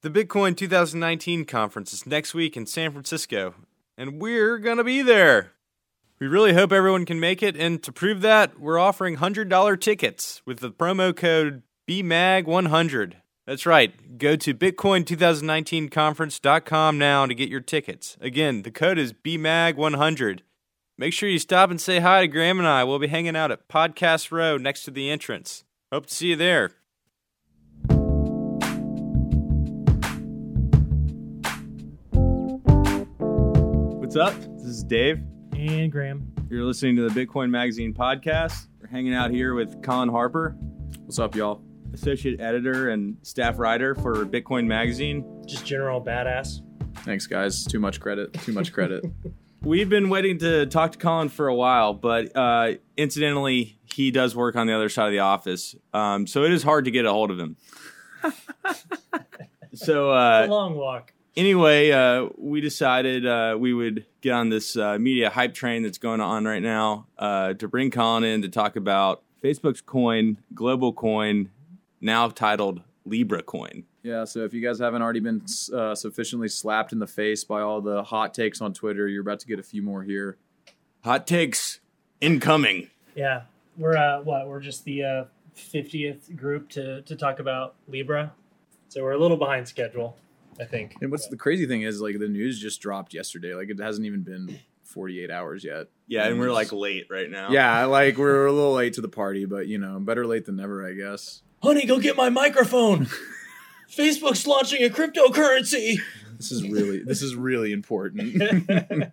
The Bitcoin 2019 conference is next week in San Francisco, and we're going to be there. We really hope everyone can make it, and to prove that, we're offering $100 tickets with the promo code BMAG100. That's right. Go to Bitcoin2019conference.com now to get your tickets. Again, the code is BMAG100. Make sure you stop and say hi to Graham and I. We'll be hanging out at Podcast Row next to the entrance. Hope to see you there. What's up? This is Dave. And Graham. You're listening to the Bitcoin Magazine podcast. We're hanging out here with Colin Harper, What's up, y'all? associate editor and staff writer for Bitcoin Magazine. Just general badass. Thanks, guys. Too much credit. Too much credit. We've been waiting to talk to Colin for a while, but uh, incidentally, he does work on the other side of the office, um, so it is hard to get a hold of him. so a uh, long walk. Anyway, uh, we decided uh, we would get on this uh, media hype train that's going on right now uh, to bring Colin in to talk about Facebook's coin, global coin, now titled Libra coin. yeah. So if you guys haven't already been uh, sufficiently slapped in the face by all the hot takes on Twitter, you're about to get a few more here. Hot takes incoming. Yeah. We're uh what, we're just the uh 50th group to to talk about Libra. So we're a little behind schedule, I think. And what's the crazy thing is, like, the news just dropped yesterday. Like, it hasn't even been 48 hours yet. Yeah, and we're like late right now. Yeah, like we're a little late to the party, but you know, better late than never, I guess. Honey, go get my microphone. Facebook's launching a cryptocurrency. This is really, this is really important.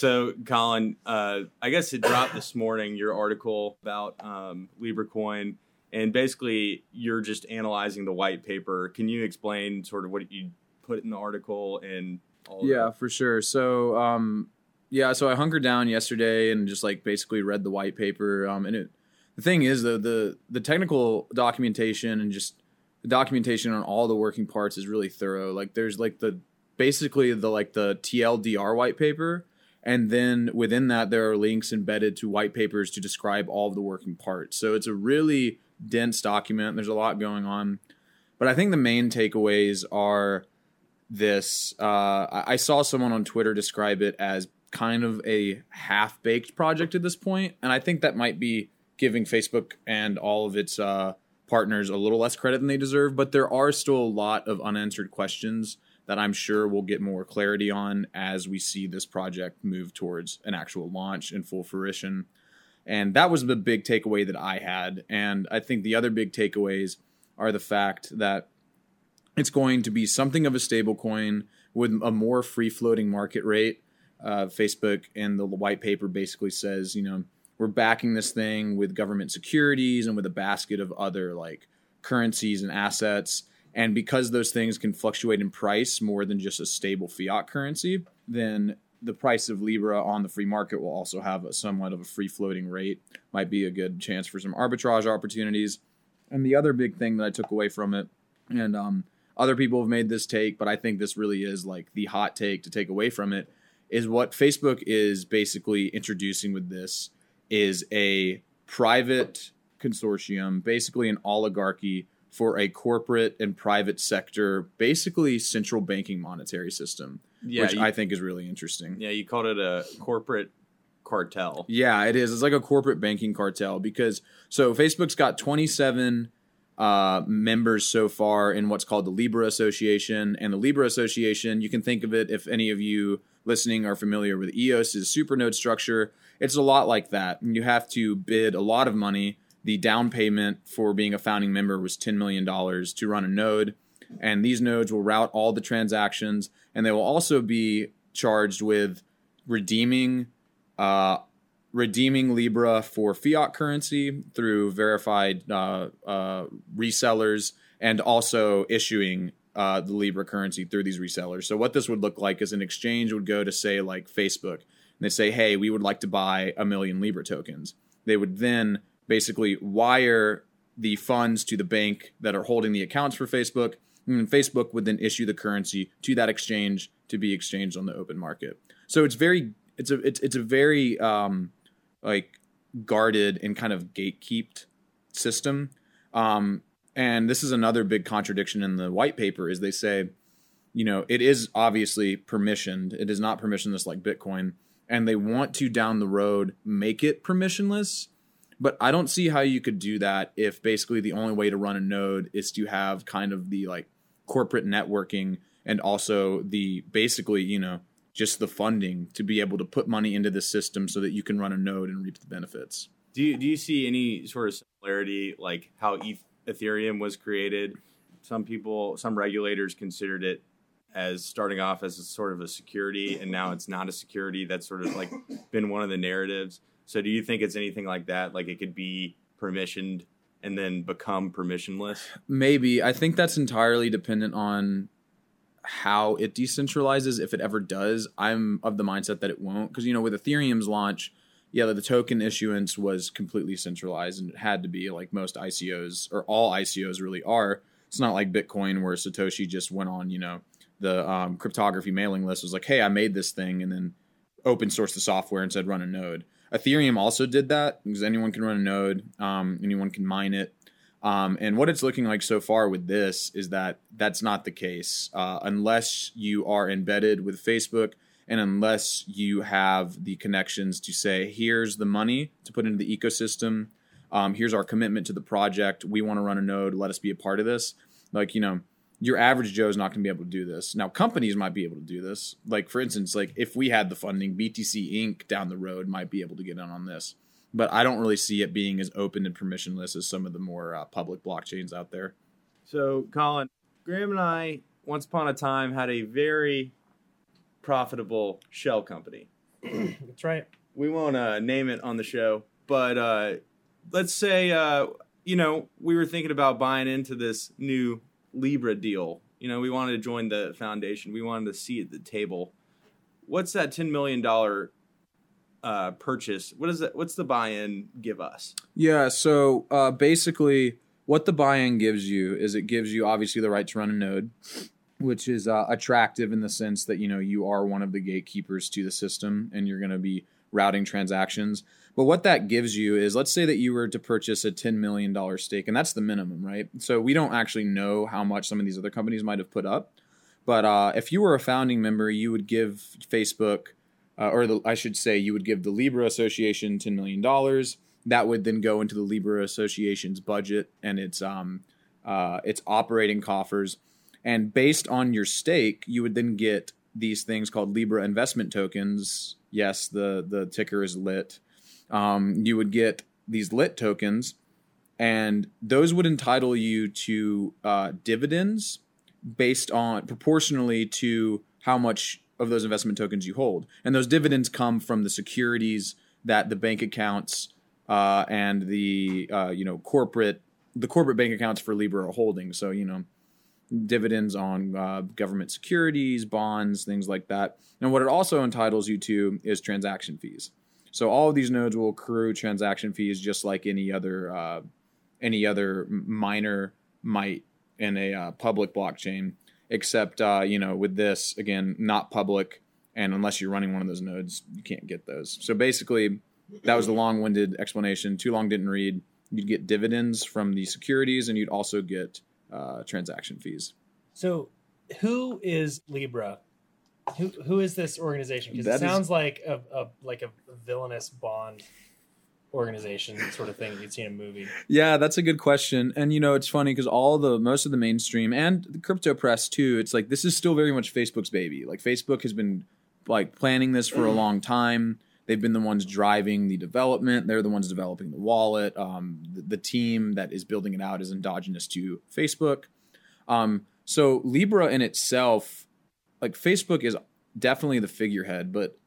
So, Colin, uh, I guess it dropped this morning your article about um, LibraCoin, and basically you're just analyzing the white paper. Can you explain sort of what you put in the article and all? Yeah, That? for sure. So, um, yeah, so I hunkered down yesterday and just like basically read the white paper. Um, and it, the thing is, though, the the technical documentation and just the documentation on all the working parts is really thorough. Like, there's like the basically the like the TLDR white paper, and then within that there are links embedded to white papers to describe all of the working parts. So it's a really dense document. There's a lot going on, but I think the main takeaways are this uh, I saw someone on Twitter describe it as kind of a half baked project at this point, and I think that might be giving Facebook and all of its uh, partners a little less credit than they deserve. But there are still a lot of unanswered questions that I'm sure we'll get more clarity on as we see this project move towards an actual launch and full fruition. And that was the big takeaway that I had. And I think the other big takeaways are the fact that it's going to be something of a stable coin with a more free floating market rate. Uh, Facebook and the white paper basically says, you know, we're backing this thing with government securities and with a basket of other like currencies and assets. And because those things can fluctuate in price more than just a stable fiat currency, then the price of Libra on the free market will also have a somewhat of a free floating rate. Might be a good chance for some arbitrage opportunities. And the other big thing that I took away from it, and um, other people have made this take, but I think this really is like the hot take to take away from it, is what Facebook is basically introducing with this is a private consortium, basically an oligarchy for a corporate and private sector, basically central banking monetary system, Yeah, which you, I think is really interesting. yeah, you called it a corporate cartel. Yeah, it is. It's like a corporate banking cartel because so Facebook's got 27 uh, members so far in what's called the Libra Association, and the Libra Association. You can think of it if any of you listening are familiar with EOS's supernode structure. It's a lot like that. You have to bid a lot of money. The down payment for being a founding member was $10 million to run a node. And these nodes will route all the transactions, and they will also be charged with redeeming uh, redeeming Libra for fiat currency through verified uh, uh, resellers and also issuing uh, the Libra currency through these resellers. So, what this would look like is an exchange would go to, say, like Facebook, and they say, hey, we would like to buy a million Libra tokens. They would then basically wire the funds to the bank that are holding the accounts for Facebook. And Facebook would then issue the currency to that exchange to be exchanged on the open market. So it's very it's a it's it's a very um, like guarded and kind of gatekeeped system. Um, and this is another big contradiction in the white paper is they say, you know, it is obviously permissioned. It is not permissionless like Bitcoin, and they want to down the road make it permissionless. But I don't see how you could do that if basically the only way to run a node is to have kind of the like corporate networking and also the basically, you know, just the funding to be able to put money into the system so that you can run a node and reap the benefits. Do you, do you see any sort of similarity, like how Ethereum was created? Some people, some regulators considered it as starting off as a sort of a security, and now it's not a security. That's sort of like been one of the narratives. So, do you think it's anything like that? Like it could be permissioned and then become permissionless? Maybe. I think that's entirely dependent on how it decentralizes if it ever does. I'm of the mindset that it won't because you know with Ethereum's launch, yeah, the token issuance was completely centralized and it had to be like most ICOs or all ICOs really are. It's not like Bitcoin where Satoshi just went on, you know, the um, cryptography mailing list was like, "Hey, I made this thing," and then open sourced the software and said run a node. Ethereum also did that because anyone can run a node, um, anyone can mine it. Um, and what it's looking like so far with this is that that's not the case uh, unless you are embedded with Facebook and unless you have the connections to say, here's the money to put into the ecosystem, um, here's our commitment to the project, we want to run a node, let us be a part of this. Like, you know, your average Joe is not going to be able to do this. Now, companies might be able to do this. Like, for instance, like if we had the funding, BTC Inc. down the road might be able to get in on this but I don't really see it being as open and permissionless as some of the more uh, public blockchains out there. So, Colin, Graham and I, once upon a time, had a very profitable shell company. That's right. We won't uh, name it on the show, but uh, let's say, uh, you know, we were thinking about buying into this new Libra deal. You know, we wanted to join the foundation, we wanted to see at the table. What's that $10 million uh, purchase, what is that? What's the buy-in give us? Yeah, so uh, basically, what the buy-in gives you is it gives you obviously the right to run a node, which is uh, attractive in the sense that you know you are one of the gatekeepers to the system, and you're going to be routing transactions. But what that gives you is, let's say that you were to purchase a $10 million stake, and that's the minimum, right? So we don't actually know how much some of these other companies might have put up. But uh, if you were a founding member, you would give Facebook uh, or the, I should say, you would give the Libra Association $10 million. That would then go into the Libra Association's budget and its, um, uh, its operating coffers. And based on your stake, you would then get these things called Libra investment tokens. Yes, the, the ticker is lit. Um, you would get these lit tokens, and those would entitle you to uh, dividends based on proportionally to how much of those investment tokens you hold. And those dividends come from the securities that the bank accounts uh, and the uh, you know corporate the corporate bank accounts for Libra are holding. So you know dividends on uh, government securities, bonds, things like that. And what it also entitles you to is transaction fees. So all of these nodes will accrue transaction fees just like any other uh, any other miner might in a uh, public blockchain except uh, you know with this again not public and unless you're running one of those nodes you can't get those. So basically that was the long-winded explanation. Too long didn't read. You'd get dividends from the securities and you'd also get uh, transaction fees. So who is libra who, who is this organization because it sounds is, like a, a like a villainous bond organization sort of thing you'd see in a movie? Yeah, that's a good question. And you know, it's funny because all the most of the mainstream and the crypto press too, it's like this is still very much Facebook's baby. Like Facebook has been like planning this for a long time. They've been the ones driving the development. They're the ones developing the wallet. Um, the, the, team that is building it out is endogenous to Facebook. Um, so Libra in itself, like Facebook is definitely the figurehead, but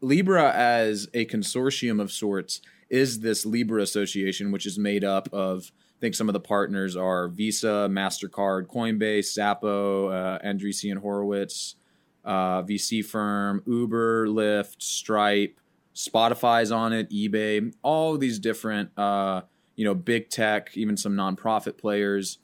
Libra as a consortium of sorts is this Libra Association, which is made up of, I think some of the partners are Visa, MasterCard, Coinbase, Xapo, uh, Andreessen Horowitz, uh, VC firm, Uber, Lyft, Stripe, Spotify's on it, eBay, all these different, uh, you know, big tech, even some nonprofit players.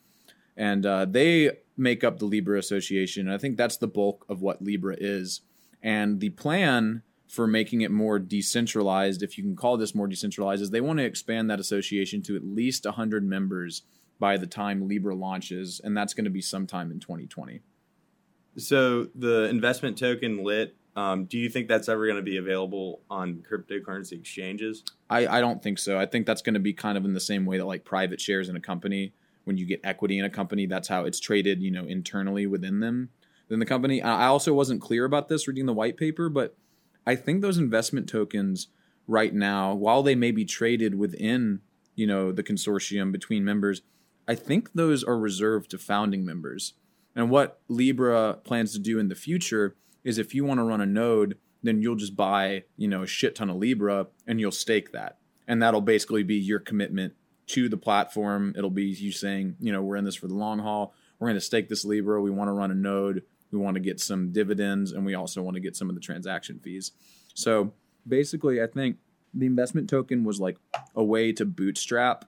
And uh, they make up the Libra Association. And I think that's the bulk of what Libra is. And the plan for making it more decentralized, if you can call this more decentralized, is they want to expand that association to at least 100 members by the time Libra launches, and that's going to be sometime in 2020. So the investment token lit um, do you think that's ever going to be available on cryptocurrency exchanges? I, I don't think so. I think that's going to be kind of in the same way that like private shares in a company, when you get equity in a company, that's how it's traded, you know, internally within them, within the company. I also wasn't clear about this reading the white paper, but I think those investment tokens right now, while they may be traded within, you know, the consortium between members, I think those are reserved to founding members. And what Libra plans to do in the future is if you want to run a node, then you'll just buy, you know, a shit ton of Libra and you'll stake that. And that'll basically be your commitment to the platform. It'll be you saying, you know, we're in this for the long haul. We're going to stake this Libra. We want to run a node. We want to get some dividends and we also want to get some of the transaction fees. So basically, I think the investment token was like a way to bootstrap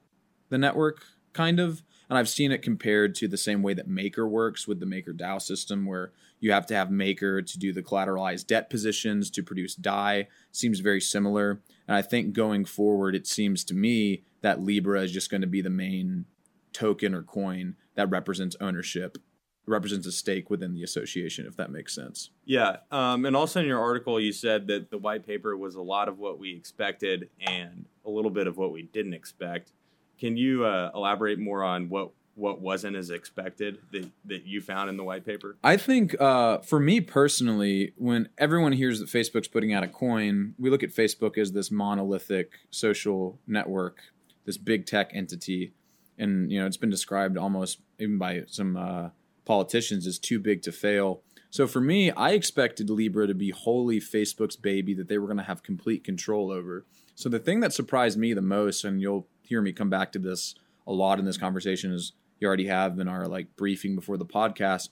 the network, kind of. And I've seen it compared to the same way that Maker works with the Maker DAO system, where you have to have Maker to do the collateralized debt positions to produce DAI. Seems very similar. And I think going forward, it seems to me that Libra is just going to be the main token or coin that represents ownership, represents a stake within the association, if that makes sense. Yeah. Um, and also in your article, you said that the white paper was a lot of what we expected and a little bit of what we didn't expect. Can you uh, elaborate more on what what wasn't as expected that, that you found in the white paper? I think uh, for me personally, when everyone hears that Facebook's putting out a coin, we look at Facebook as this monolithic social network, this big tech entity, and you know it's been described almost even by some uh, politicians as too big to fail. So for me, I expected Libra to be wholly Facebook's baby that they were going to have complete control over. So the thing that surprised me the most, and you'll hear me come back to this a lot in this conversation, is you already have in our like briefing before the podcast,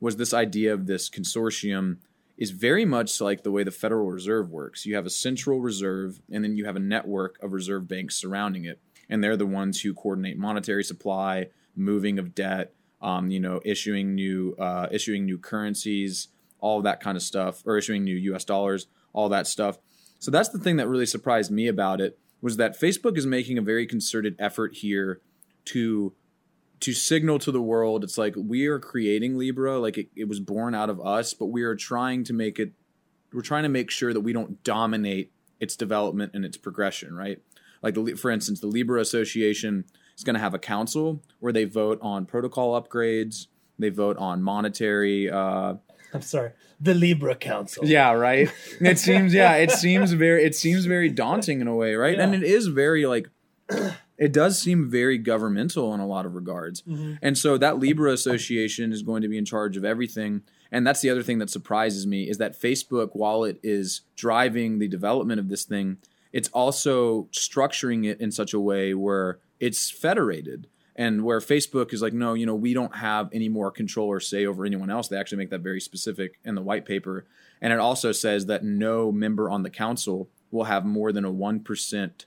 was this idea of this consortium is very much like the way the Federal Reserve works. You have a central reserve, and then you have a network of reserve banks surrounding it, and they're the ones who coordinate monetary supply, moving of debt, um, you know, issuing new uh, issuing new currencies, all that kind of stuff, or issuing new U.S. dollars, all that stuff. So that's the thing that really surprised me about it was that Facebook is making a very concerted effort here to to signal to the world it's like we are creating libra like it, it was born out of us but we are trying to make it we're trying to make sure that we don't dominate its development and its progression right? Like the, for instance the libra association is going to have a council where they vote on protocol upgrades they vote on monetary uh, i'm sorry the libra council. Yeah right? It seems yeah it seems very it seems very daunting in a way right? Yeah. and it is very like it does seem very governmental in a lot of regards. Mm-hmm. And so that Libra Association is going to be in charge of everything. And that's the other thing that surprises me is that Facebook, while it is driving the development of this thing, it's also structuring it in such a way where it's federated and where Facebook is like, no, you know, we don't have any more control or say over anyone else. They actually make that very specific in the white paper. And it also says that no member on the council will have more than a 1%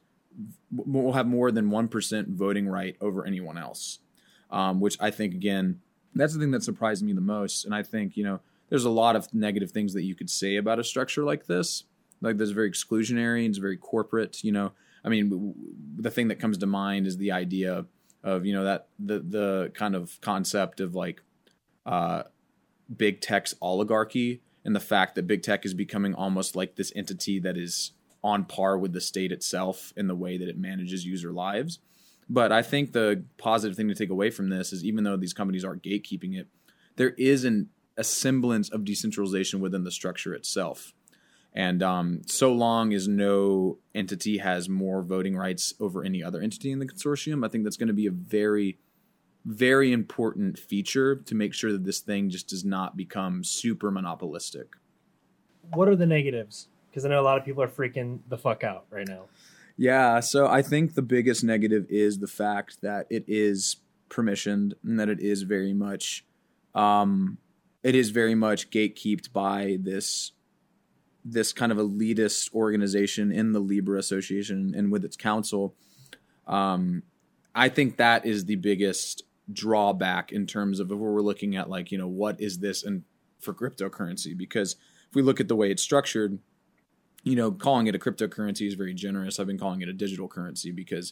will have more than 1% voting right over anyone else, um, which I think, again, that's the thing that surprised me the most. And I think, you know, there's a lot of negative things that you could say about a structure like this. Like, there's very exclusionary, it's very corporate, you know. I mean, the thing that comes to mind is the idea of, you know, that the, the kind of concept of like uh, big tech's oligarchy and the fact that big tech is becoming almost like this entity that is on par with the state itself in the way that it manages user lives. But I think the positive thing to take away from this is even though these companies aren't gatekeeping it, there is an, a semblance of decentralization within the structure itself. And um, so long as no entity has more voting rights over any other entity in the consortium, I think that's going to be a very, very important feature to make sure that this thing just does not become super monopolistic. What are the negatives? Because I know a lot of people are freaking the fuck out right now. Yeah, so I think the biggest negative is the fact that it is permissioned and that it is very much um it is very much gatekept by this this kind of elitist organization in the Libra Association and with its council. Um I think that is the biggest drawback in terms of if we're looking at like, you know, what is this and for cryptocurrency because if we look at the way it's structured, you know, calling it a cryptocurrency is very generous. I've been calling it a digital currency because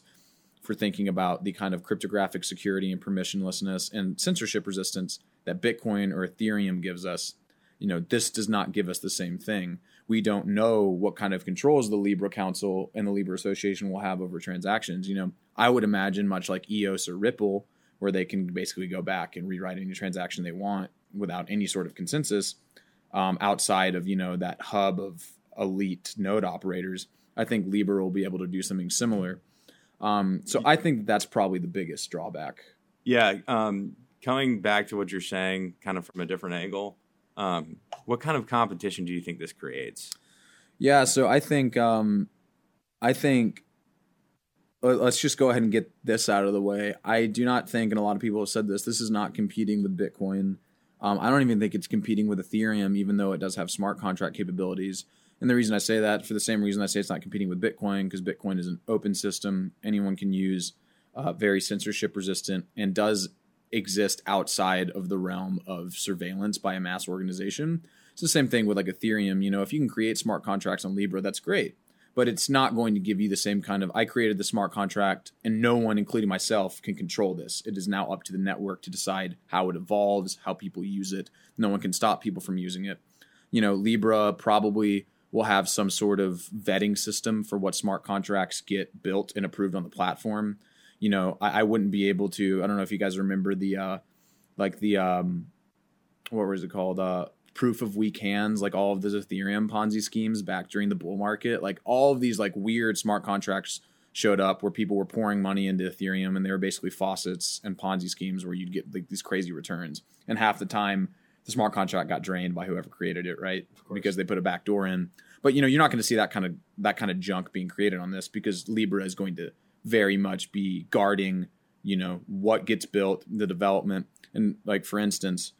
for thinking about the kind of cryptographic security and permissionlessness and censorship resistance that Bitcoin or Ethereum gives us. You know, this does not give us the same thing. We don't know what kind of controls the Libra Council and the Libra Association will have over transactions. You know, I would imagine much like EOS or Ripple, where they can basically go back and rewrite any transaction they want without any sort of consensus um, outside of you know that hub of elite node operators. I think Libra will be able to do something similar. Um, so I think that's probably the biggest drawback. Yeah, um, coming back to what you're saying, kind of from a different angle, um, what kind of competition do you think this creates? Yeah, so I think um, I think let's just go ahead and get this out of the way. I do not think, and a lot of people have said this, this is not competing with Bitcoin. Um, I don't even think it's competing with Ethereum, even though it does have smart contract capabilities. And the reason I say that, for the same reason I say it's not competing with Bitcoin, because Bitcoin is an open system, anyone can use, uh, very censorship resistant, and does exist outside of the realm of surveillance by a mass organization. It's the same thing with like Ethereum. You know, if you can create smart contracts on Libra, that's great but it's not going to give you the same kind of I created the smart contract and no one, including myself, can control this. It is now up to the network to decide how it evolves, how people use it. No one can stop people from using it. You know, Libra probably will have some sort of vetting system for what smart contracts get built and approved on the platform. You know, I, I wouldn't be able to. I don't know if you guys remember the uh, like the um, what was it called? Uh, proof of weak hands, like all of those Ethereum Ponzi schemes back during the bull market. Like all of these like weird smart contracts showed up where people were pouring money into Ethereum and they were basically faucets and Ponzi schemes where you'd get like these crazy returns. And half the time the smart contract got drained by whoever created it, right? Because they put a backdoor in. But you know, you're not going to see that kind of that kind of junk being created on this because Libra is going to very much be guarding, you know, what gets built, the development. And like for instance,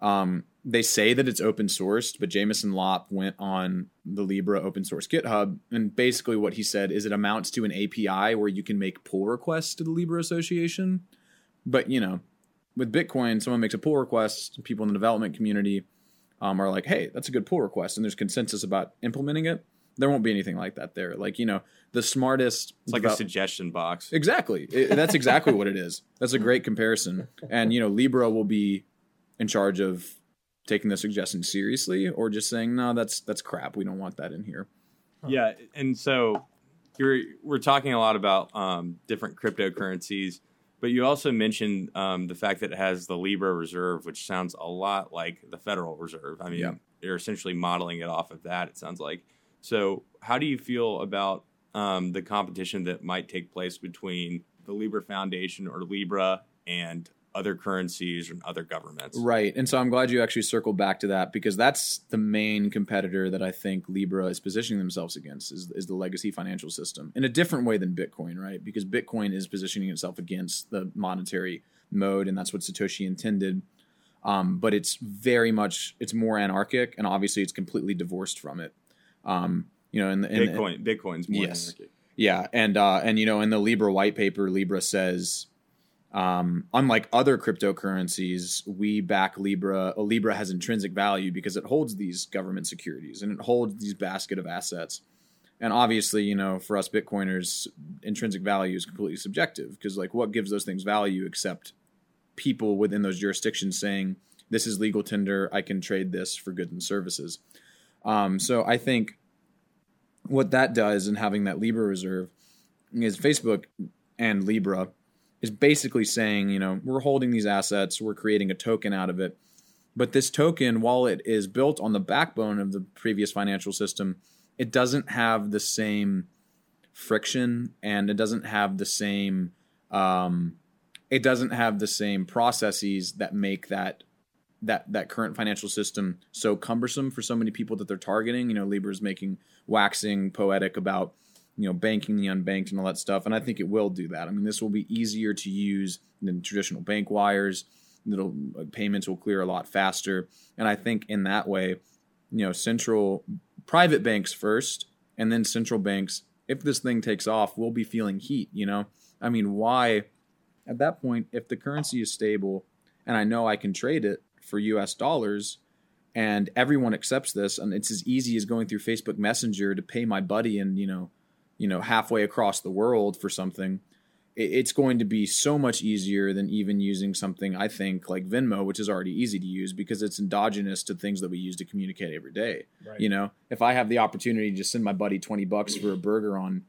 um, they say that it's open sourced, but Jameson Lopp went on the Libra open source GitHub, and basically what he said is it amounts to an API where you can make pull requests to the Libra Association. But you know, with Bitcoin, someone makes a pull request, people in the development community um, are like, "Hey, that's a good pull request," and there's consensus about implementing it. There won't be anything like that there. Like you know, the smartest. It's like devel- a suggestion box. Exactly. It, that's exactly what it is. That's a great comparison. And you know, Libra will be in charge of taking the suggestion seriously or just saying no that's that's crap we don't want that in here yeah and so you're we're talking a lot about um, different cryptocurrencies but you also mentioned um, the fact that it has the libra reserve which sounds a lot like the federal reserve i mean yeah. you're essentially modeling it off of that it sounds like so how do you feel about um, the competition that might take place between the libra foundation or libra and other currencies and other governments. Right. And so I'm glad you actually circled back to that because that's the main competitor that I think Libra is positioning themselves against is, is the legacy financial system in a different way than Bitcoin, right? Because Bitcoin is positioning itself against the monetary mode and that's what Satoshi intended. Um, but it's very much it's more anarchic and obviously it's completely divorced from it. Um, you know, and Bitcoin Bitcoin's more yes. anarchic. Yeah, and uh, and you know, in the Libra white paper, Libra says um, unlike other cryptocurrencies, we back Libra. Libra has intrinsic value because it holds these government securities and it holds these basket of assets. And obviously, you know, for us Bitcoiners, intrinsic value is completely subjective because, like, what gives those things value except people within those jurisdictions saying, this is legal tender, I can trade this for goods and services. Um, so I think what that does in having that Libra reserve is Facebook and Libra is basically saying, you know, we're holding these assets, we're creating a token out of it. But this token, while it is built on the backbone of the previous financial system, it doesn't have the same friction and it doesn't have the same um, it doesn't have the same processes that make that that that current financial system so cumbersome for so many people that they're targeting. You know, Libra is making waxing poetic about you know, banking the unbanked and all that stuff. And I think it will do that. I mean, this will be easier to use than traditional bank wires. Little uh, payments will clear a lot faster. And I think in that way, you know, central private banks first, and then central banks, if this thing takes off, will be feeling heat, you know? I mean, why at that point, if the currency is stable and I know I can trade it for US dollars, and everyone accepts this, and it's as easy as going through Facebook Messenger to pay my buddy and, you know, you know halfway across the world for something it's going to be so much easier than even using something I think like Venmo, which is already easy to use because it's endogenous to things that we use to communicate every day. Right. You know, if I have the opportunity to just send my buddy 20 bucks for a burger on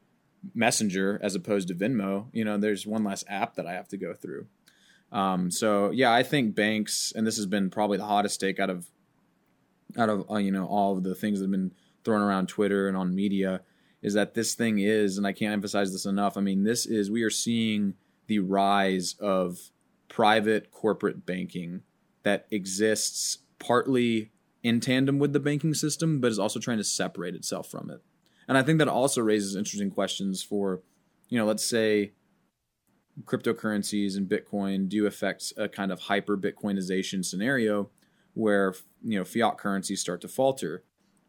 Messenger as opposed to Venmo, you know, there's one less app that I have to go through. Um, so yeah, I think banks, and this has been probably the hottest take out of out of uh, you know all of the things that have been thrown around Twitter and on media is that this thing is, and I can't emphasize this enough. I mean, this is we are seeing the rise of private corporate banking that exists partly in tandem with the banking system, but is also trying to separate itself from it. And I think that also raises interesting questions for, you know, let's say cryptocurrencies and Bitcoin do affect a kind of hyper Bitcoinization scenario where, you know, fiat currencies start to falter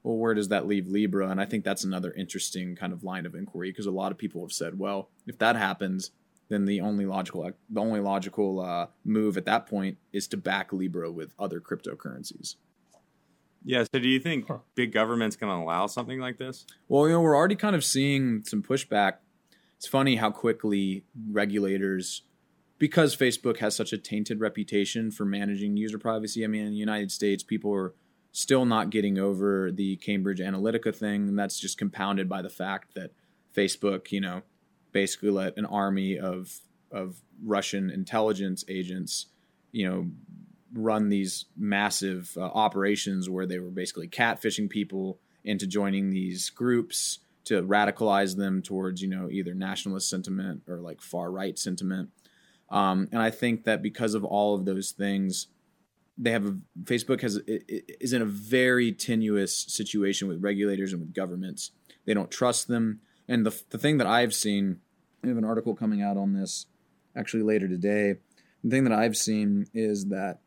well, where does that leave Libra? And I think that's another interesting kind of line of inquiry because a lot of people have said, well, if that happens, then the only logical the only logical uh, move at that point is to back Libra with other cryptocurrencies. Yeah. So, do you think huh. big government's going to allow something like this? Well, you know, we're already kind of seeing some pushback. It's funny how quickly regulators, because Facebook has such a tainted reputation for managing user privacy. I mean, in the United States, people are still not getting over the Cambridge Analytica thing. And that's just compounded by the fact that Facebook, you know, basically let an army of of Russian intelligence agents, you know, run these massive uh, operations where they were basically catfishing people into joining these groups to radicalize them towards, you know, either nationalist sentiment or like far right sentiment. Um, and I think that because of all of those things, they have a, Facebook has is in a very tenuous situation with regulators and with governments. They don't trust them, and the the thing that I've seen, I have an article coming out on this actually later today. The thing that I've seen is that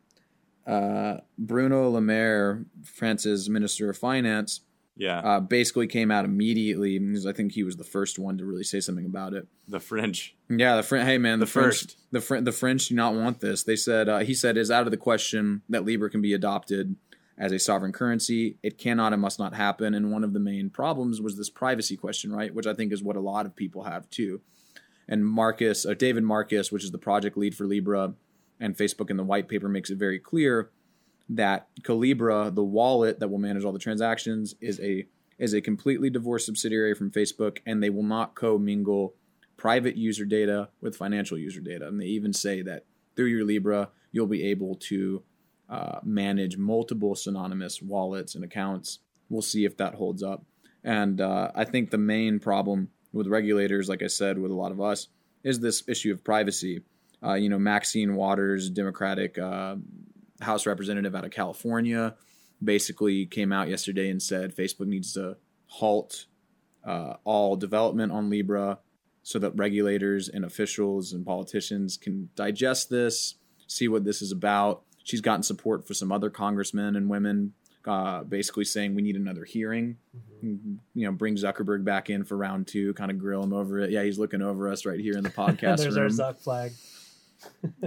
uh, Bruno Le Maire, France's Minister of Finance, yeah, uh, basically came out immediately because I think he was the first one to really say something about it. The French, yeah, the French. Hey man, the, the French, first, the French, the French do not want this. They said uh, he said is out of the question that Libra can be adopted as a sovereign currency. It cannot and must not happen. And one of the main problems was this privacy question, right? Which I think is what a lot of people have too. And Marcus, uh, David Marcus, which is the project lead for Libra, and Facebook in the white paper makes it very clear that Calibra, the wallet that will manage all the transactions, is a is a completely divorced subsidiary from Facebook, and they will not commingle private user data with financial user data. And they even say that through your Libra, you'll be able to uh, manage multiple synonymous wallets and accounts. We'll see if that holds up. And uh, I think the main problem with regulators, like I said, with a lot of us, is this issue of privacy. Uh, you know, Maxine Waters, Democratic uh, House representative out of California, basically came out yesterday and said Facebook needs to halt uh, all development on Libra so that regulators and officials and politicians can digest this, see what this is about. She's gotten support for some other congressmen and women, uh, basically saying we need another hearing. Mm-hmm. You know, bring Zuckerberg back in for round two, kind of grill him over it. Yeah, he's looking over us right here in the podcast. There's room. our Zuck flag.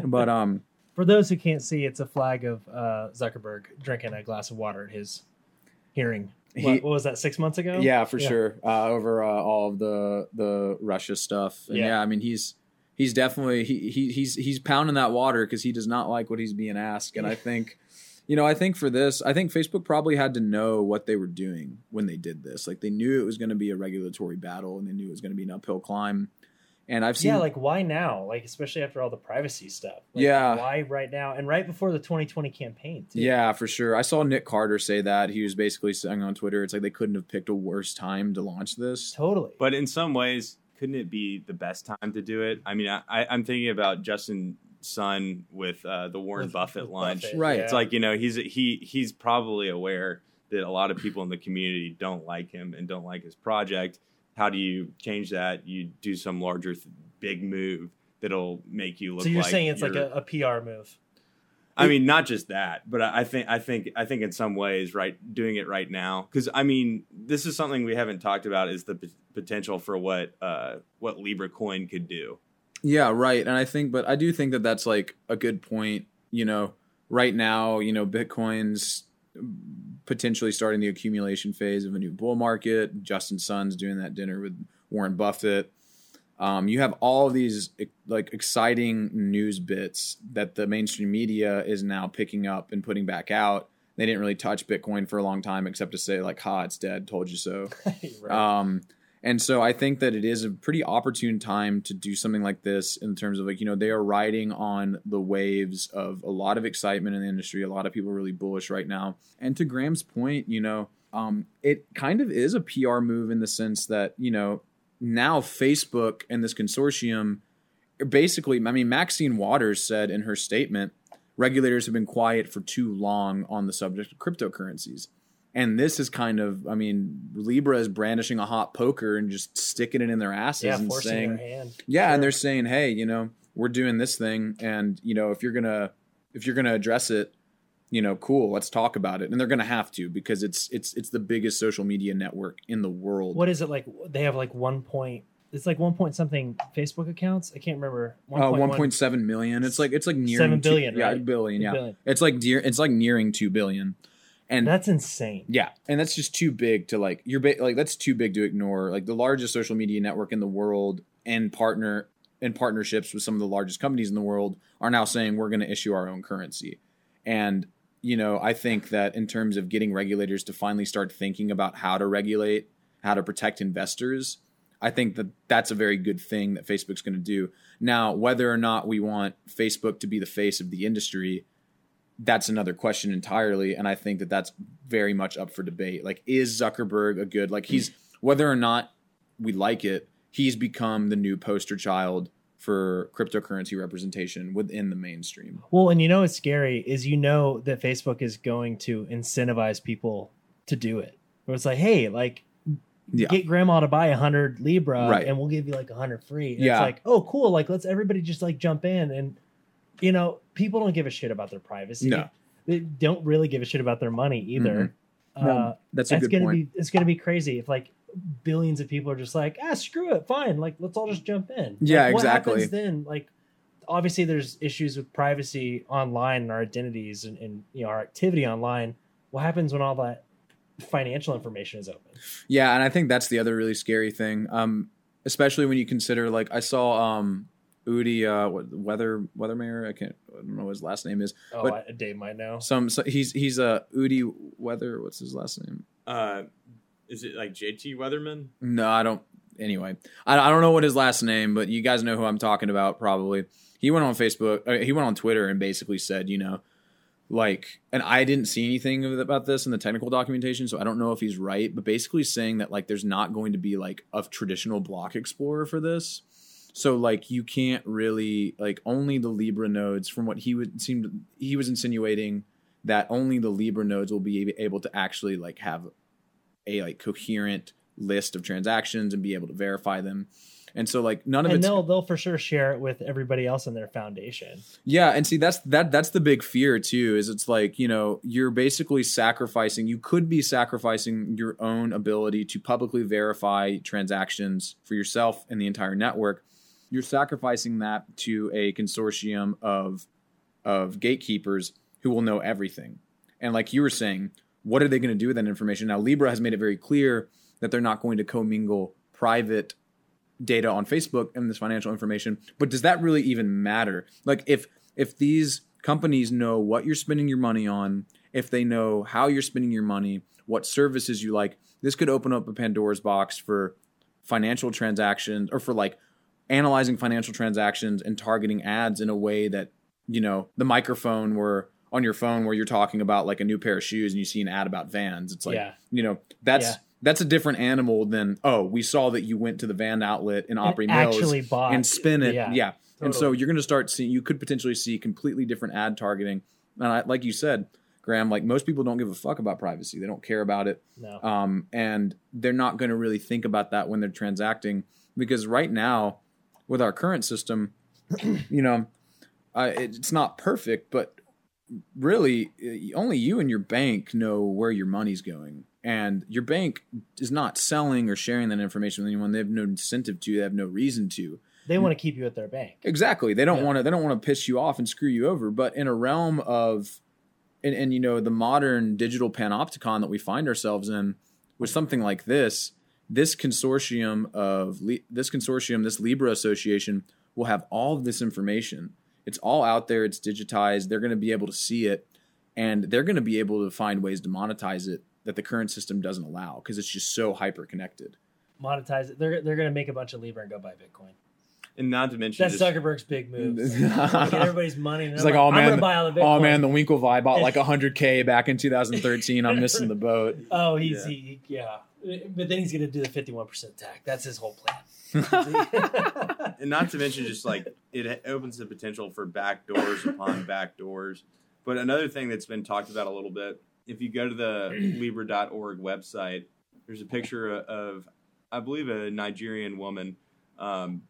but um, for those who can't see, it's a flag of uh, Zuckerberg drinking a glass of water at his hearing. He, what, what, was that? Six months ago? Yeah, for yeah. sure. Uh, over uh, all of the the Russia stuff. And yeah. yeah, I mean he's he's definitely he, he he's he's pounding that water because he does not like what he's being asked. And I think, you know, I think for this, I think Facebook probably had to know what they were doing when they did this. Like they knew it was going to be a regulatory battle, and they knew it was going to be an uphill climb. And I've seen Yeah, like why now? Like especially after all the privacy stuff. Like, yeah. Why right now? And right before the 2020 campaign. Too. Yeah, for sure. I saw Nick Carter say that. He was basically saying on Twitter, it's like they couldn't have picked a worse time to launch this. Totally. But in some ways, couldn't it be the best time to do it? I mean, I, am thinking about Justin Sun with uh, the Warren with, Buffett with lunch. Buffett, right. Yeah. It's like, you know, he's he he's probably aware that a lot of people in the community don't like him and don't like his project. How do you change that? You do some larger th- big move that'll make you look. So you're like saying it's like a, a, PR move. I mean, not just that, but I think I think I think in some ways, right, doing it right now, because I mean, this is something we haven't talked about is the p- potential for what uh, what Libra Coin could do. Yeah, right, and I think, but I do think that that's like a good point. You know, right now, you know, Bitcoin's potentially starting the accumulation phase of a new bull market. Justin Sun's doing that dinner with Warren Buffett Um, you have all of these like exciting news bits that the mainstream media is now picking up and putting back out. They didn't really touch Bitcoin for a long time, except to say like, "Ha, it's dead. Told you so." right. Um, and so I think that it is a pretty opportune time to do something like this in terms of like, you know, they are riding on the waves of a lot of excitement in the industry. A lot of people are really bullish right now. And to Graham's point, you know, um, it kind of is a PR move in the sense that, you know, now Facebook and this consortium basically, I mean, Maxine Waters said in her statement, regulators have been quiet for too long on the subject of cryptocurrencies. And this is kind of, I mean, Libra is brandishing a hot poker and just sticking it in their asses yeah, and forcing saying, their hand. yeah, Sure. and they're saying, hey, you know, we're doing this thing, and you know, if you're gonna if you're gonna address it, you know, cool, let's talk about it. And they're gonna have to because it's it's it's the biggest social media network in the world. What is it like? They have like one point. It's like one point something Facebook accounts. I can't remember. Uh, one point seven million. It's like it's like nearing Seven two- billion, yeah, billion, yeah. billion. It's like dear, it's like nearing two billion, and That's insane. Yeah, and that's just too big to like. You're ba- like that's too big to ignore. Like the largest social media network in the world and partner in partnerships with some of the largest companies in the world are now saying we're going to issue our own currency. And you know, I think that in terms of getting regulators to finally start thinking about how to regulate, how to protect investors, I think that that's a very good thing that Facebook's going to do. Now, whether or not we want Facebook to be the face of the industry, that's another question entirely and i think that that's very much up for debate like is zuckerberg a good like he's whether or not we like it he's become the new poster child for cryptocurrency representation within the mainstream Well, and you know what's scary is you know that Facebook is going to incentivize people to do it. Where it's like, hey, like Yeah. get grandma to buy a hundred Libra Right. and we'll give you like a hundred free. And Yeah. It's like, oh cool, like let's everybody just like jump in and you know, people don't give a shit about their privacy. No. They don't really give a shit about their money either. Uh, No, that's a that's good gonna point. be it's gonna be crazy if like billions of people are just like ah screw it fine like let's all just jump in. Yeah, Like, what happens then? Like obviously there's issues with privacy online and our identities and, and you know our activity online. What happens when all that financial information is open? Yeah and i think that's the other really scary thing. Um especially when you consider like i saw um Udi, uh, what, weather weathermayer. I can't. I don't know what his last name is. oh But- I, dave might know Some. So he's he's a uh, Udi Weather. What's his last name? Uh, is it like JT Weatherman? No, I don't. Anyway, I, I don't know what his last name, but you guys know who I'm talking about probably. He went on Facebook, uh, he went on Twitter and basically said, you know, like, and I didn't see anything about this in the technical documentation, so I don't know if he's right, but basically saying that like there's not going to be like a traditional block explorer for this. So like you can't really like only the Libra nodes from what he would seem he was insinuating that only the Libra nodes will be able to actually like have a like coherent list of transactions and be able to verify them. And so like none of it they'll they'll for sure share it with everybody else in their foundation yeah, and see that's that that's the big fear too is it's like, you know, you're basically sacrificing you could be sacrificing your own ability to publicly verify transactions for yourself and the entire network. You're sacrificing that to a consortium of of gatekeepers who will know everything. And like you were saying, what are they going to do with that information? Now Libra has made it very clear that they're not going to commingle private data on Facebook and this financial information. But does that really even matter? Like if if these companies know what you're spending your money on, if they know how you're spending your money, what services you like, this could open up a Pandora's box for financial transactions or for like analyzing financial transactions and targeting ads in a way that, you know, the microphone were on your phone where you're talking about like a new pair of shoes and you see an ad about vans. It's like, Yeah. you know, that's Yeah. that's a different animal than oh, we saw that you went to the van outlet in And Opry Mills actually bought and spin it. yeah, Yeah. And so you're going to start seeing, you could potentially see completely different ad targeting. And I, like you said, Graham, like most people don't give a fuck about privacy. They don't care about it. no Um, and they're not going to really think about that when they're transacting because right now, with our current system, you know, uh, it's not perfect, but really uh, only you and your bank know where your money's going. And your bank is not selling or sharing that information with anyone. They have no incentive to. They have no reason to. they want to keep you at their bank Exactly. They don't Yeah. want to. They don't want to piss you off and screw you over. But in a realm of, and, and you know, the modern digital panopticon that we find ourselves in, with something like this, this consortium of this consortium, this Libra Association, will have all of this information. It's all out there. It's digitized. They're going to be able to see it, and they're going to be able to find ways to monetize it that the current system doesn't allow because it's just so hyper connected. Monetize it. They're they're going to make a bunch of Libra and go buy Bitcoin. And not to mention that's just, Zuckerberg's big move. Like, get everybody's money. It's like, like, oh man, oh man, the Winklevi bought like hundred k back in 2013. I'm missing the boat. Oh, he's yeah. He, yeah. But then he's going to do the 51 percent tax. That's his whole plan. and not to mention, just like it opens the potential for back doors upon back doors. But another thing that's been talked about a little bit, if you go to the Libra.org website, there's a picture of, I believe, a Nigerian woman. Um,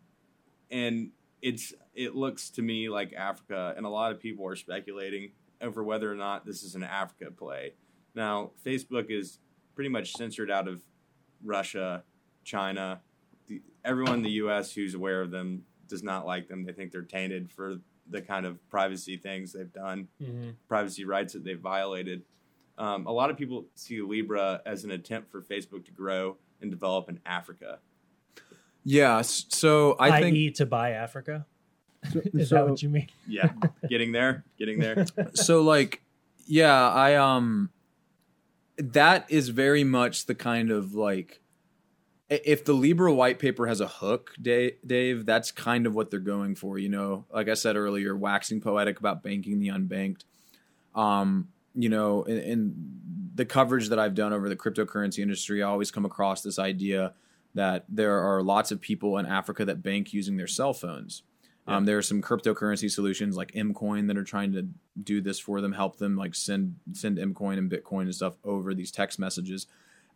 and it's it looks to me like Africa, and a lot of people are speculating over whether or not this is an Africa play. Now, Facebook is pretty much censored out of Russia, China. The, everyone in the U.S. who's aware of them does not like them. They think they're tainted for the kind of privacy things they've done, mm-hmm. privacy rights that they've violated. Um, a lot of people see Libra as an attempt for Facebook to grow and develop in Africa. Yeah. So I, I think to buy Africa. Is so, that what you mean? Yeah, getting there, getting there. So like, yeah, I um, that is very much the kind of like, if the Libra white paper has a hook, Dave, that's kind of what they're going for. You know, like I said earlier, waxing poetic about banking the unbanked. Um, you know, in, in the coverage that I've done over the cryptocurrency industry, I always come across this idea that there are lots of people in Africa that bank using their cell phones. Yeah. Um, there are some cryptocurrency solutions like Mcoin that are trying to do this for them, help them like send send Mcoin and Bitcoin and stuff over these text messages.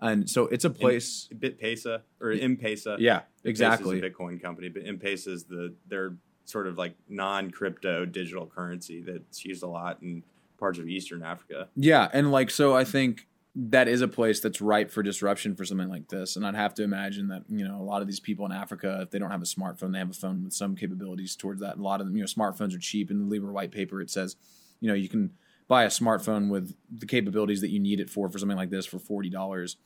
And so it's a place BitPesa or M-Pesa. Yeah, exactly. Bitcoin company, but M-Pesa is the they're sort of like non-crypto digital currency that's used a lot in parts of Eastern Africa. Yeah, and like so I think that is a place that's ripe for disruption for something like this. And I'd have to imagine that, you know, a lot of these people in Africa, if they don't have a smartphone, they have a phone with some capabilities towards that. A lot of them, you know, smartphones are cheap. In the Libra white paper, it says, you know, you can buy a smartphone with the capabilities that you need it for, for something like this for $40.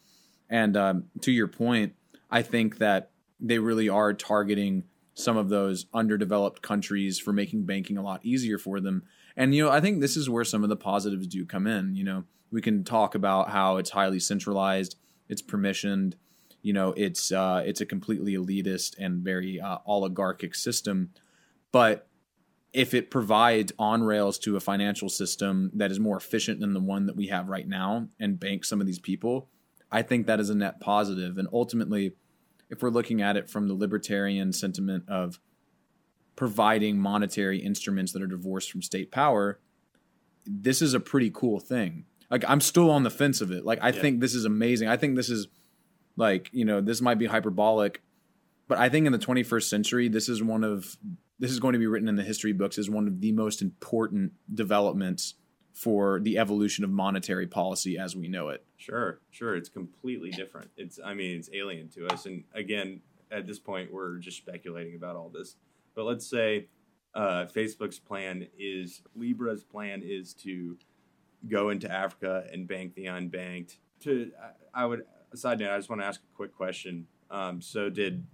And um, to your point, I think that they really are targeting some of those underdeveloped countries for making banking a lot easier for them. And, you know, I think this is where some of the positives do come in, you know we can talk about how it's highly centralized, it's permissioned, you know, it's uh, it's a completely elitist and very uh, oligarchic system. But if it provides on rails to a financial system that is more efficient than the one that we have right now and bank some of these people, I think that is a net positive. And ultimately, if we're looking at it from the libertarian sentiment of providing monetary instruments that are divorced from state power, this is a pretty cool thing like I'm still on the fence of it. Like I yeah. think this is amazing. I think this is like, you know, this might be hyperbolic, but I think in the 21st century this is one of this is going to be written in the history books as one of the most important developments for the evolution of monetary policy as we know it. Sure, sure, it's completely different. It's I mean, it's alien to us and again, at this point we're just speculating about all this. But let's say uh, Facebook's plan is Libra's plan is to go into Africa and bank the unbanked. To I would side note, I just want to ask a quick question. Um, so did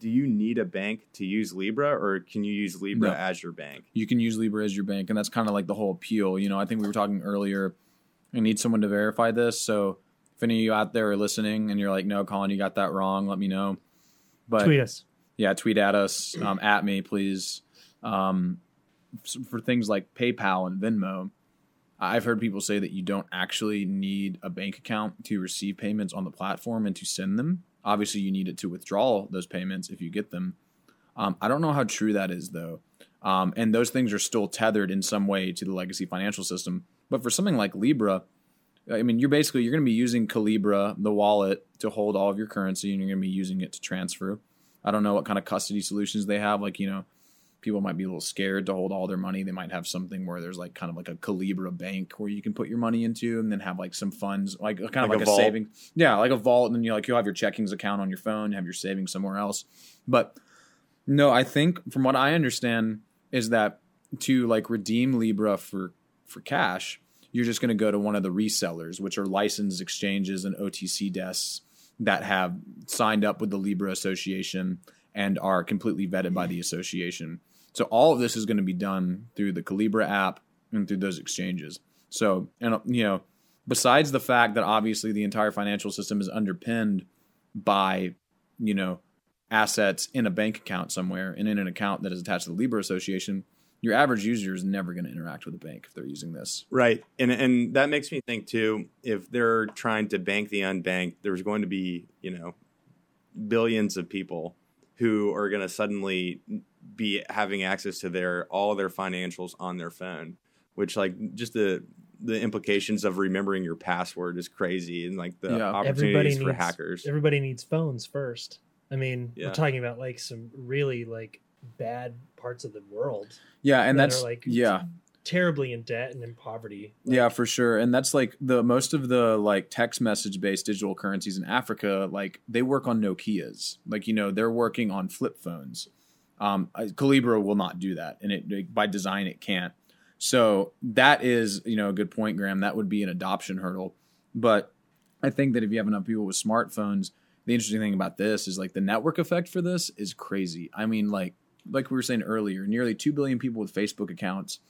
do you need a bank to use Libra, or can you use Libra no. as your bank? You can use Libra as your bank, and that's kind of like the whole appeal. You know, I think we were talking earlier. I need someone to verify this. So if any of you out there are listening and you're like, "No, Colin, you got that wrong," let me know. But tweet us. Yeah, tweet at us, um, at me, please. Um, for things like PayPal and Venmo, I've heard people say that you don't actually need a bank account to receive payments on the platform and to send them. Obviously, you need it to withdraw those payments if you get them. Um, I don't know how true that is, though. Um, and those things are still tethered in some way to the legacy financial system. But for something like Libra, I mean, you're basically you're going to be using Calibra, the wallet, to hold all of your currency, and you're going to be using it to transfer. I don't know what kind of custody solutions they have, like you know, people might be a little scared to hold all their money. They might have something where there's like kind of like a Calibra bank where you can put your money into and then have like some funds, like kind of like, like a, a saving. Yeah, like a vault. And then you like you'll have your checkings account on your phone, you have your savings somewhere else. But no, I think from what I understand is that to like redeem Libra for for cash, you're just going to go to one of the resellers, which are licensed exchanges and OTC desks that have signed up with the Libra Association and are completely vetted by the association. So all of this is going to be done through the Calibra app and through those exchanges. So, and you know, besides the fact that obviously the entire financial system is underpinned by, you know, assets in a bank account somewhere and in an account that is attached to the Libra Association, your average user is never going to interact with a bank if they're using this. Right. And and that makes me think too, if they're trying to bank the unbanked, there's going to be, you know, billions of people who are going to suddenly be having access to their all their financials on their phone, which like just the the implications of remembering your password is crazy and like the Yeah. opportunities Everybody for needs- hackers. Everybody needs phones first. I mean, Yeah. we're talking about like some really like bad parts of the world, Yeah, and That that's are, like, yeah. terribly in debt and in poverty. Like, yeah, for sure. And that's like the most of the like text message based digital currencies in Africa, like they work on Nokias. Like, you know, they're working on flip phones. Um, Calibra will not do that. And it like, by design, it can't. So that is, you know, a good point, Graham. That would be an adoption hurdle. But I think that if you have enough people with smartphones, the interesting thing about this is like the network effect for this is crazy. I mean, like like we were saying earlier, nearly two billion people with Facebook accounts.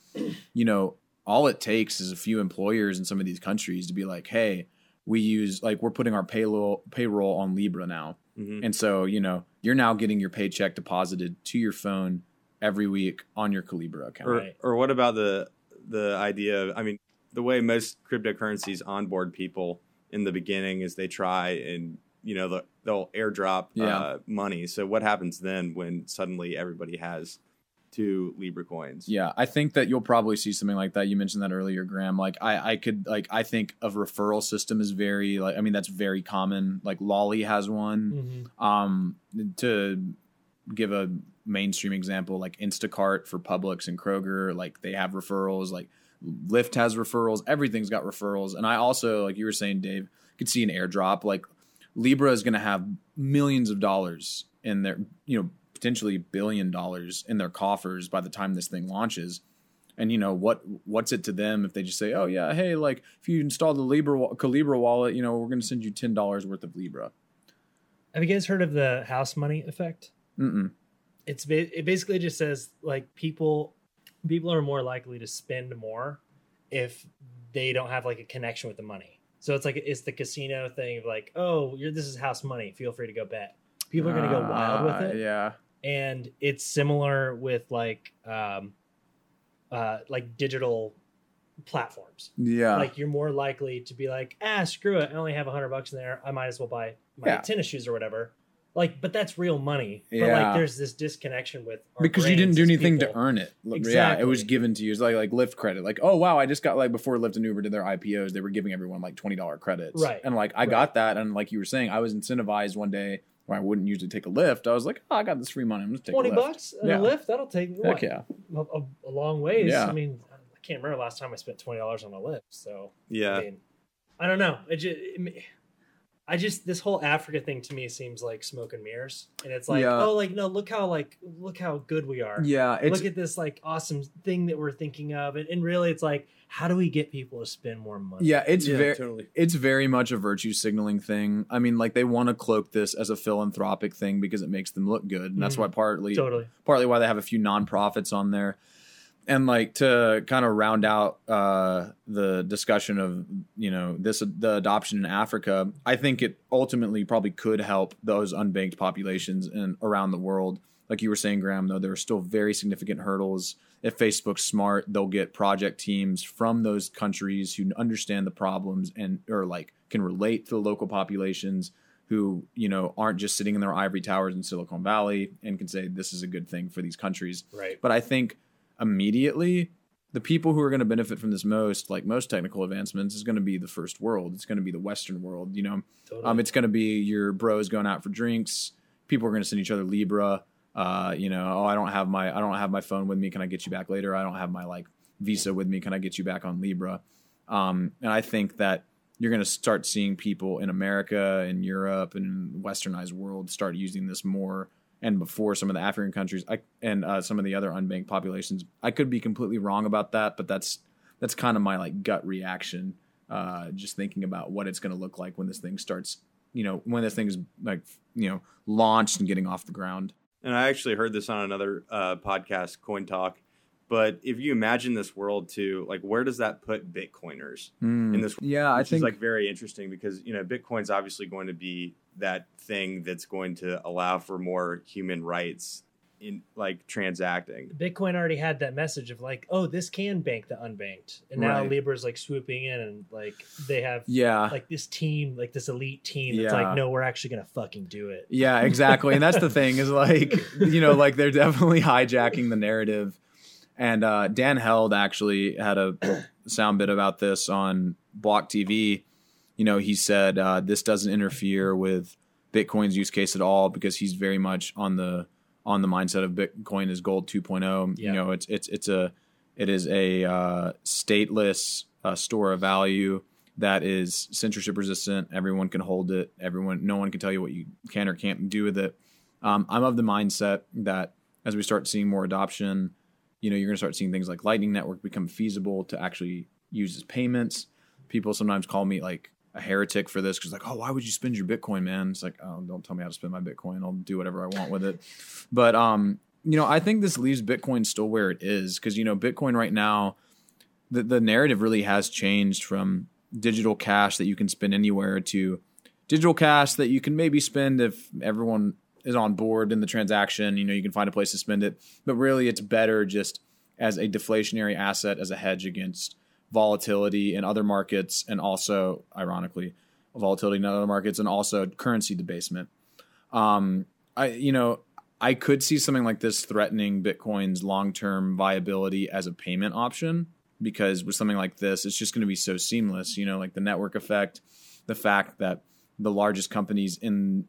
You know, all it takes is a few employers in some of these countries to be like, hey, we use like we're putting our payroll payroll on Libra now. Mhm. And so, you know, you're now getting your paycheck deposited to your phone every week on your Calibra account. Or Right. or what about the the idea of I mean, the way most cryptocurrencies onboard people in the beginning is they try and you know the, they'll airdrop Yeah. uh, money. So what happens then when suddenly everybody has two Libra coins? Yeah, I think that you'll probably see something like that. You mentioned that earlier, Graham. Like I, I could like I think of referral system is very like I mean that's very common. Like Lolli has one. Mhm. Um, to give a mainstream example, like Instacart for Publix and Kroger, like they have referrals. Like Lyft has referrals. Everything's got referrals. And I also, like you were saying, Dave, could see an airdrop. Like Libra is going to have millions of dollars in their, you know, potentially billion dollars in their coffers by the time this thing launches. And you know what? What's it to them if they just say, "Oh yeah, hey, like if you install the Libra Calibra wallet, you know, we're going to send you ten dollars worth of Libra." Have you guys heard of the house money effect? Mm-mm. It's it basically just says like people people are more likely to spend more if they don't have like a connection with the money. So it's like it's the casino thing of like, oh, you're this is house money. Feel free to go bet. People are going to go wild with Uh, it. Yeah. And it's similar with like um uh like digital platforms Yeah. like you're more likely to be like ah screw it i only have a hundred bucks in there i might as well buy my Yeah. tennis shoes or whatever like but that's real money but Yeah. like there's this disconnection with because you didn't do anything to earn it. Yeah, it was given to you. It's like like Lyft credit. Like, oh wow, I just got like before Lyft and Uber did their IPOs, they were giving everyone like twenty dollar credits. Right. And like I Right. got that, and like you were saying, I was incentivized one day where I wouldn't usually take a Lyft, I was like, oh, I got this free money. I'm going to take 20 a Lyft. bucks and Yeah. a Lyft that'll take Heck yeah. a, a, a long ways Yeah. i mean i can't remember last time i spent $20 on a Lyft so Yeah. I mean, I don't know. It just, I just this whole Africa thing to me seems like smoke and mirrors, and it's like, Yeah. oh, like no, look how like look how good we are. Yeah. It's look at this like awesome thing that we're thinking of, and, and really, it's like, how do we get people to spend more money? yeah. It's yeah, very. totally. It's very much a virtue signaling thing. I mean, like they want to cloak this as a philanthropic thing because it makes them look good, and that's Mhm. why partly totally. partly why they have a few nonprofits on there. And like to kind of round out uh, the discussion of you know this the adoption in Africa, I think it ultimately probably could help those unbanked populations and around the world. Like you were saying, Graham, though there are still very significant hurdles. If Facebook's smart, they'll get project teams from those countries who understand the problems and or like can relate to the local populations who you know aren't just sitting in their ivory towers in Silicon Valley and can say this is a good thing for these countries. Right. But I think immediately the people who are going to benefit from this most, like most technical advancements, is going to be the first world. It's going to be the Western world. You know, Totally. um, it's going to be your bros going out for drinks. People are going to send each other Libra. Uh, you know, oh, I don't have my I don't have my phone with me. Can I get you back later? I don't have my like Visa with me. Can I get you back on Libra? Um, and I think that you're going to start seeing people in America and Europe and Westernized world start using this more. And before some of the African countries I, and uh, some of the other unbanked populations, I could be completely wrong about that, but that's that's kind of my like gut reaction. Uh, just thinking about what it's going to look like when this thing starts you know when this thing is like you know launched and getting off the ground. And I actually heard this on another uh, podcast, Coin Talk. But if you imagine this world too, like where does that put Bitcoiners in this? Yeah, I think is like very interesting because you know Bitcoin's obviously going to be that thing that's going to allow for more human rights in like transacting. Bitcoin already had that message of like, oh, this can bank the unbanked, and now Right. Libra's like swooping in and like they have yeah. like this team, like this elite team that's Yeah. like, no, we're actually gonna fucking do it. Yeah, exactly. And that's the thing is like, you know, like they're definitely hijacking the narrative. And uh, Dan Held actually had a sound bit about this on Block TV. You know, he said uh, this doesn't interfere with Bitcoin's use case at all because he's very much on the on the mindset of Bitcoin is gold 2.0. Yeah. You know, it's it's it's a it is a uh, stateless uh, store of value that is censorship resistant. Everyone can hold it. Everyone, no one can tell you what you can or can't do with it. Um, I'm of the mindset that as we start seeing more adoption, you know, you're going to start seeing things like Lightning Network become feasible to actually use as payments. People sometimes call me like a heretic for this because like, oh, why would you spend your Bitcoin, man? It's like, oh, don't tell me how to spend my Bitcoin. I'll do whatever I want with it. But um, you know, I think this leaves Bitcoin still where it is because you know, Bitcoin right now, the the narrative really has changed from digital cash that you can spend anywhere to digital cash that you can maybe spend if everyone is on board in the transaction. You know, you can find a place to spend it, but really, it's better just as a deflationary asset as a hedge against volatility in other markets, and also, ironically, volatility in other markets, and also currency debasement. Um, I, you know, I could see something like this threatening Bitcoin's long term viability as a payment option because with something like this, it's just going to be so seamless. You know, like the network effect, the fact that the largest companies in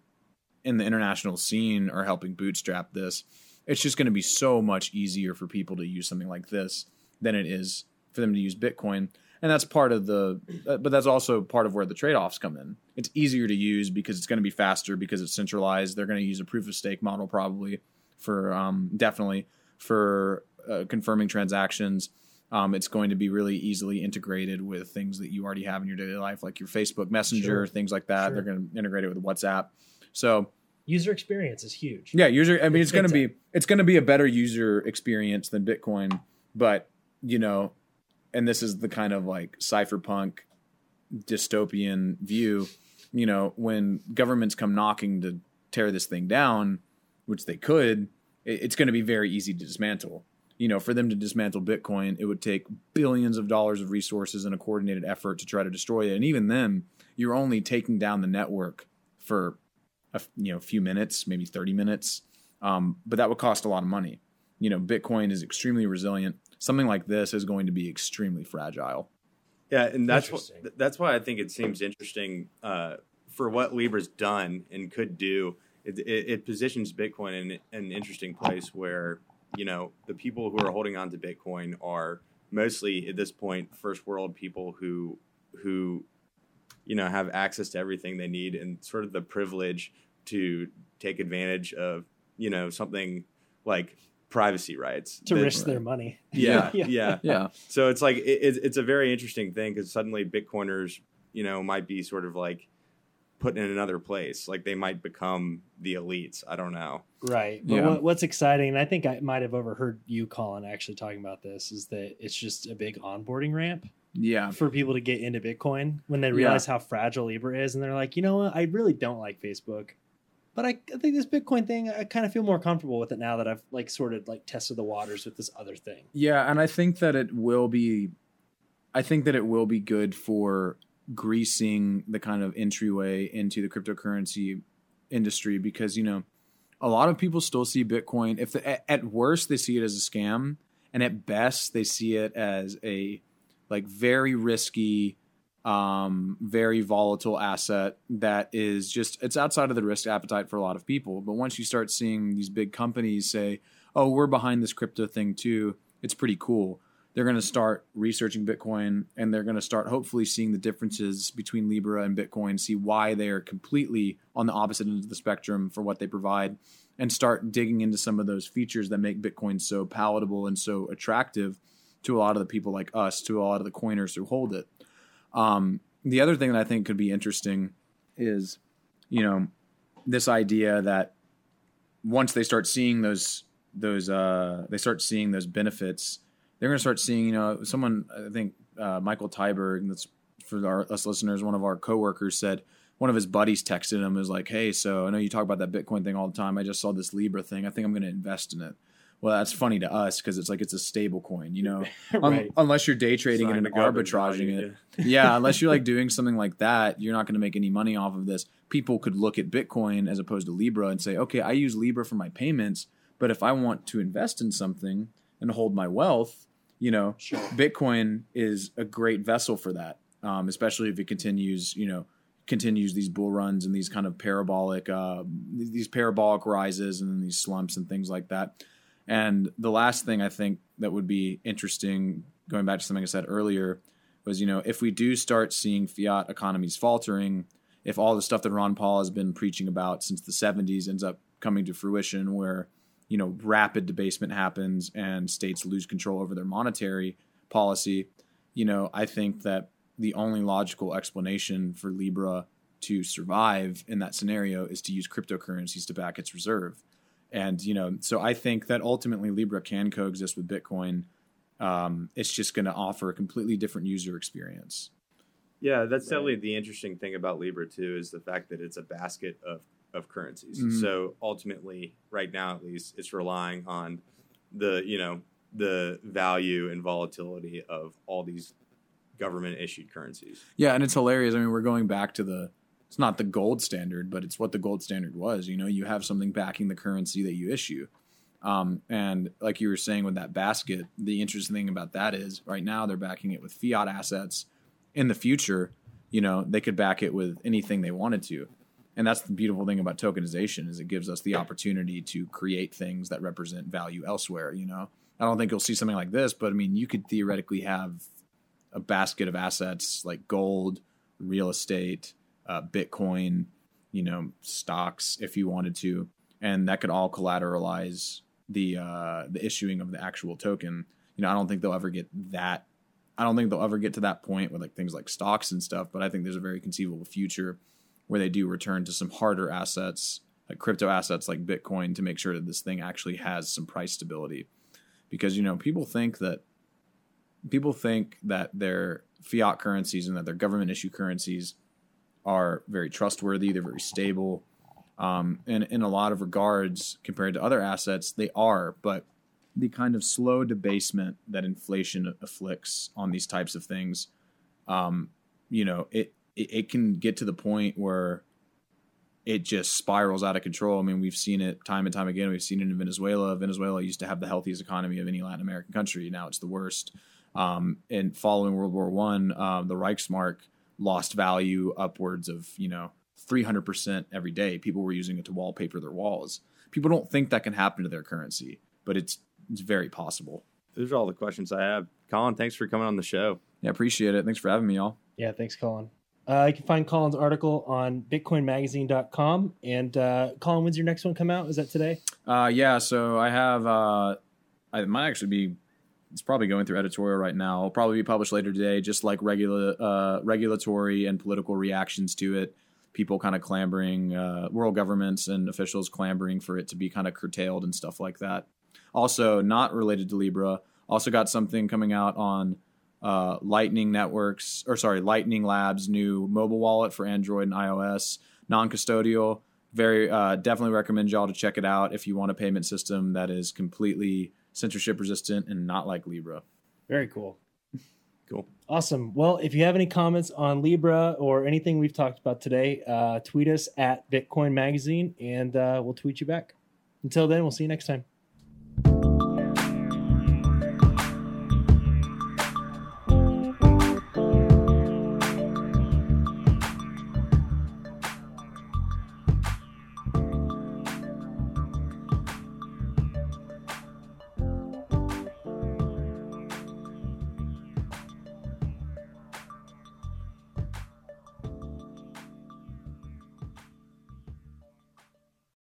in the international scene are helping bootstrap this. It's just going to be so much easier for people to use something like this than it is for them to use Bitcoin. And that's part of the, uh, but that's also part of where the trade offs come in. It's easier to use because it's going to be faster because it's centralized. They're going to use a proof of stake model probably for um, definitely for uh, confirming transactions. Um, it's going to be really easily integrated with things that you already have in your daily life, like your Facebook Messenger, Sure. things like that. Sure. They're going to integrate it with WhatsApp. So User experience is huge. yeah, user. I mean, it's It's going to be it's going to be a better user experience than Bitcoin, but you know, and this is the kind of like cypherpunk dystopian view. You know, when governments come knocking to tear this thing down, which they could, it- it's going to be very easy to dismantle. You know, for them to dismantle Bitcoin, it would take billions of dollars of resources and a coordinated effort to try to destroy it. And even then, you're only taking down the network for a you know few minutes, maybe 30 minutes. Um, but that would cost a lot of money. You know, Bitcoin is extremely resilient. Something like this is going to be extremely fragile. Yeah, and that's what, that's why I think it seems interesting uh, for what Libra's done and could do. It, it, it positions Bitcoin in an interesting place where you know the people who are holding on to Bitcoin are mostly at this point first world people who who you know have access to everything they need and sort of the privilege to take advantage of you know something like privacy rights To that- risk their money. yeah, Yeah. yeah Yeah. so it's like it, it's it's a very interesting thing because suddenly Bitcoiners, you know, might be sort of like put in another place. Like they might become the elites. I don't know. Right. But Yeah. what, what's exciting, and I think I might have overheard you, Colin, actually talking about this, is that it's just a big onboarding ramp Yeah. for people to get into Bitcoin when they realize how fragile Libra is, and they're like, you know what, I really don't like Facebook, but I, I think this Bitcoin thing, I kind of feel more comfortable with it now that I've like sort of like tested the waters with this other thing. Yeah, and I think that it will be I think that it will be good for greasing the kind of entryway into the cryptocurrency industry because you know a lot of people still see Bitcoin if the, at- at worst they see it as a scam and at best they see it as a like very risky um very volatile asset that is just it's outside of the risk appetite for a lot of people. But once you start seeing these big companies say oh we're behind this crypto thing too it's pretty cool they're going to start researching bitcoin and they're going to start hopefully seeing the differences between libra and bitcoin see why they are completely on the opposite end of the spectrum for what they provide and start digging into some of those features that make bitcoin so palatable and so attractive to a lot of the people like us to a lot of the coiners who hold it um, the other thing that i think could be interesting is you know, this idea that once they start seeing those those uh, they start seeing those benefits, they're going to start seeing. You know, someone I think uh, Michael Tyberg, that's for our, us listeners, one of our coworkers said one of his buddies texted him was like, "Hey, so I know you talk about that Bitcoin thing all the time. I just saw this Libra thing. I think I'm going to invest in it." Well, that's funny to us because it's like it's a stable coin, you know. Un- right. unless you're day trading it and arbitraging it, yeah. Unless you're like doing something like that, you're not going to make any money off of this. People could look at Bitcoin as opposed to Libra and say, "Okay, I use Libra for my payments, but if I want to invest in something and hold my wealth, you know, Sure. Bitcoin is a great vessel for that, um, especially if it continues, you know, continues these bull runs and these kind of parabolic, uh, these parabolic rises and these slumps and things like that. And the last thing I think that would be interesting, going back to something I said earlier, was you know if we do start seeing fiat economies faltering, if all the stuff that Ron Paul has been preaching about since the 70s ends up coming to fruition, where you know rapid debasement happens and states lose control over their monetary policy, you know I think that the only logical explanation for Libra to survive in that scenario is to use cryptocurrencies to back its reserve. And you know, so I think that ultimately Libra can coexist with Bitcoin. Um, it's just going to offer a completely different user experience. Yeah, that's Right. definitely the interesting thing about Libra too is the fact that it's a basket of of currencies. Mhm. So ultimately, right now at least, it's relying on the you know the value and volatility of all these government issued currencies. Yeah, and it's hilarious. I mean, we're going back to the it's not the gold standard, but it's what the gold standard was. You know, you have something backing the currency that you issue. Um, and like you were saying with that basket, the interesting thing about that is right now they're backing it with fiat assets. In the future, you know, they could back it with anything they wanted to. And that's the beautiful thing about tokenization is it gives us the opportunity to create things that represent value elsewhere, you know. I don't think you'll see something like this, but I mean, you could theoretically have a basket of assets like gold, real estate, uh, Bitcoin, you know, stocks if you wanted to, and that could all collateralize the uh, the issuing of the actual token. You know, I don't think they'll ever get that. I don't think they'll ever get to that point with like things like stocks and stuff. But I think there's a very conceivable future where they do return to some harder assets, like crypto assets like Bitcoin, to make sure that this thing actually has some price stability. Because you know, people think that people think that their fiat currencies and that their government issue currencies are very trustworthy. They're very stable. Um, and in a lot of regards, compared to other assets, they are. But the kind of slow debasement that inflation afflicts on these types of things, um, you know, it, it it can get to the point where it just spirals out of control. I mean, we've seen it time and time again. We've seen it in Venezuela. Venezuela used to have the healthiest economy of any Latin American country. Now it's the worst. Um, and following World War One, um, the Reichsmark lost value upwards of you know 300% every day. People were using it to wallpaper their walls. People don't think that can happen to their currency, but it's it's very possible. Those are all the questions I have. Colin, thanks for coming on the show. Yeah, appreciate it. Thanks for having me, y'all. Yeah, thanks, Colin. Uh, you can find Colin's article on bitcoinmagazine.com. And uh, Colin, when's your next one come out? Is that today? Uh, yeah, so I have. Uh, I might actually be. It's probably going through editorial right now. It'll probably be published later today. Just like regular uh, regulatory and political reactions to it, people kind of clamoring, uh, world governments and officials clamoring for it to be kind of curtailed and stuff like that. Also, not related to Libra. Also got something coming out on uh, Lightning Networks, or sorry, Lightning Labs' new mobile wallet for Android and iOS, non-custodial. Very uh, definitely recommend y'all to check it out if you want a payment system that is completely censorship resistant and not like Libra. Very cool. Cool. Awesome. Well, if you have any comments on Libra or anything we've talked about today, uh, tweet us at Bitcoin Magazine and uh, we'll tweet you back. Until then, we'll see you next time.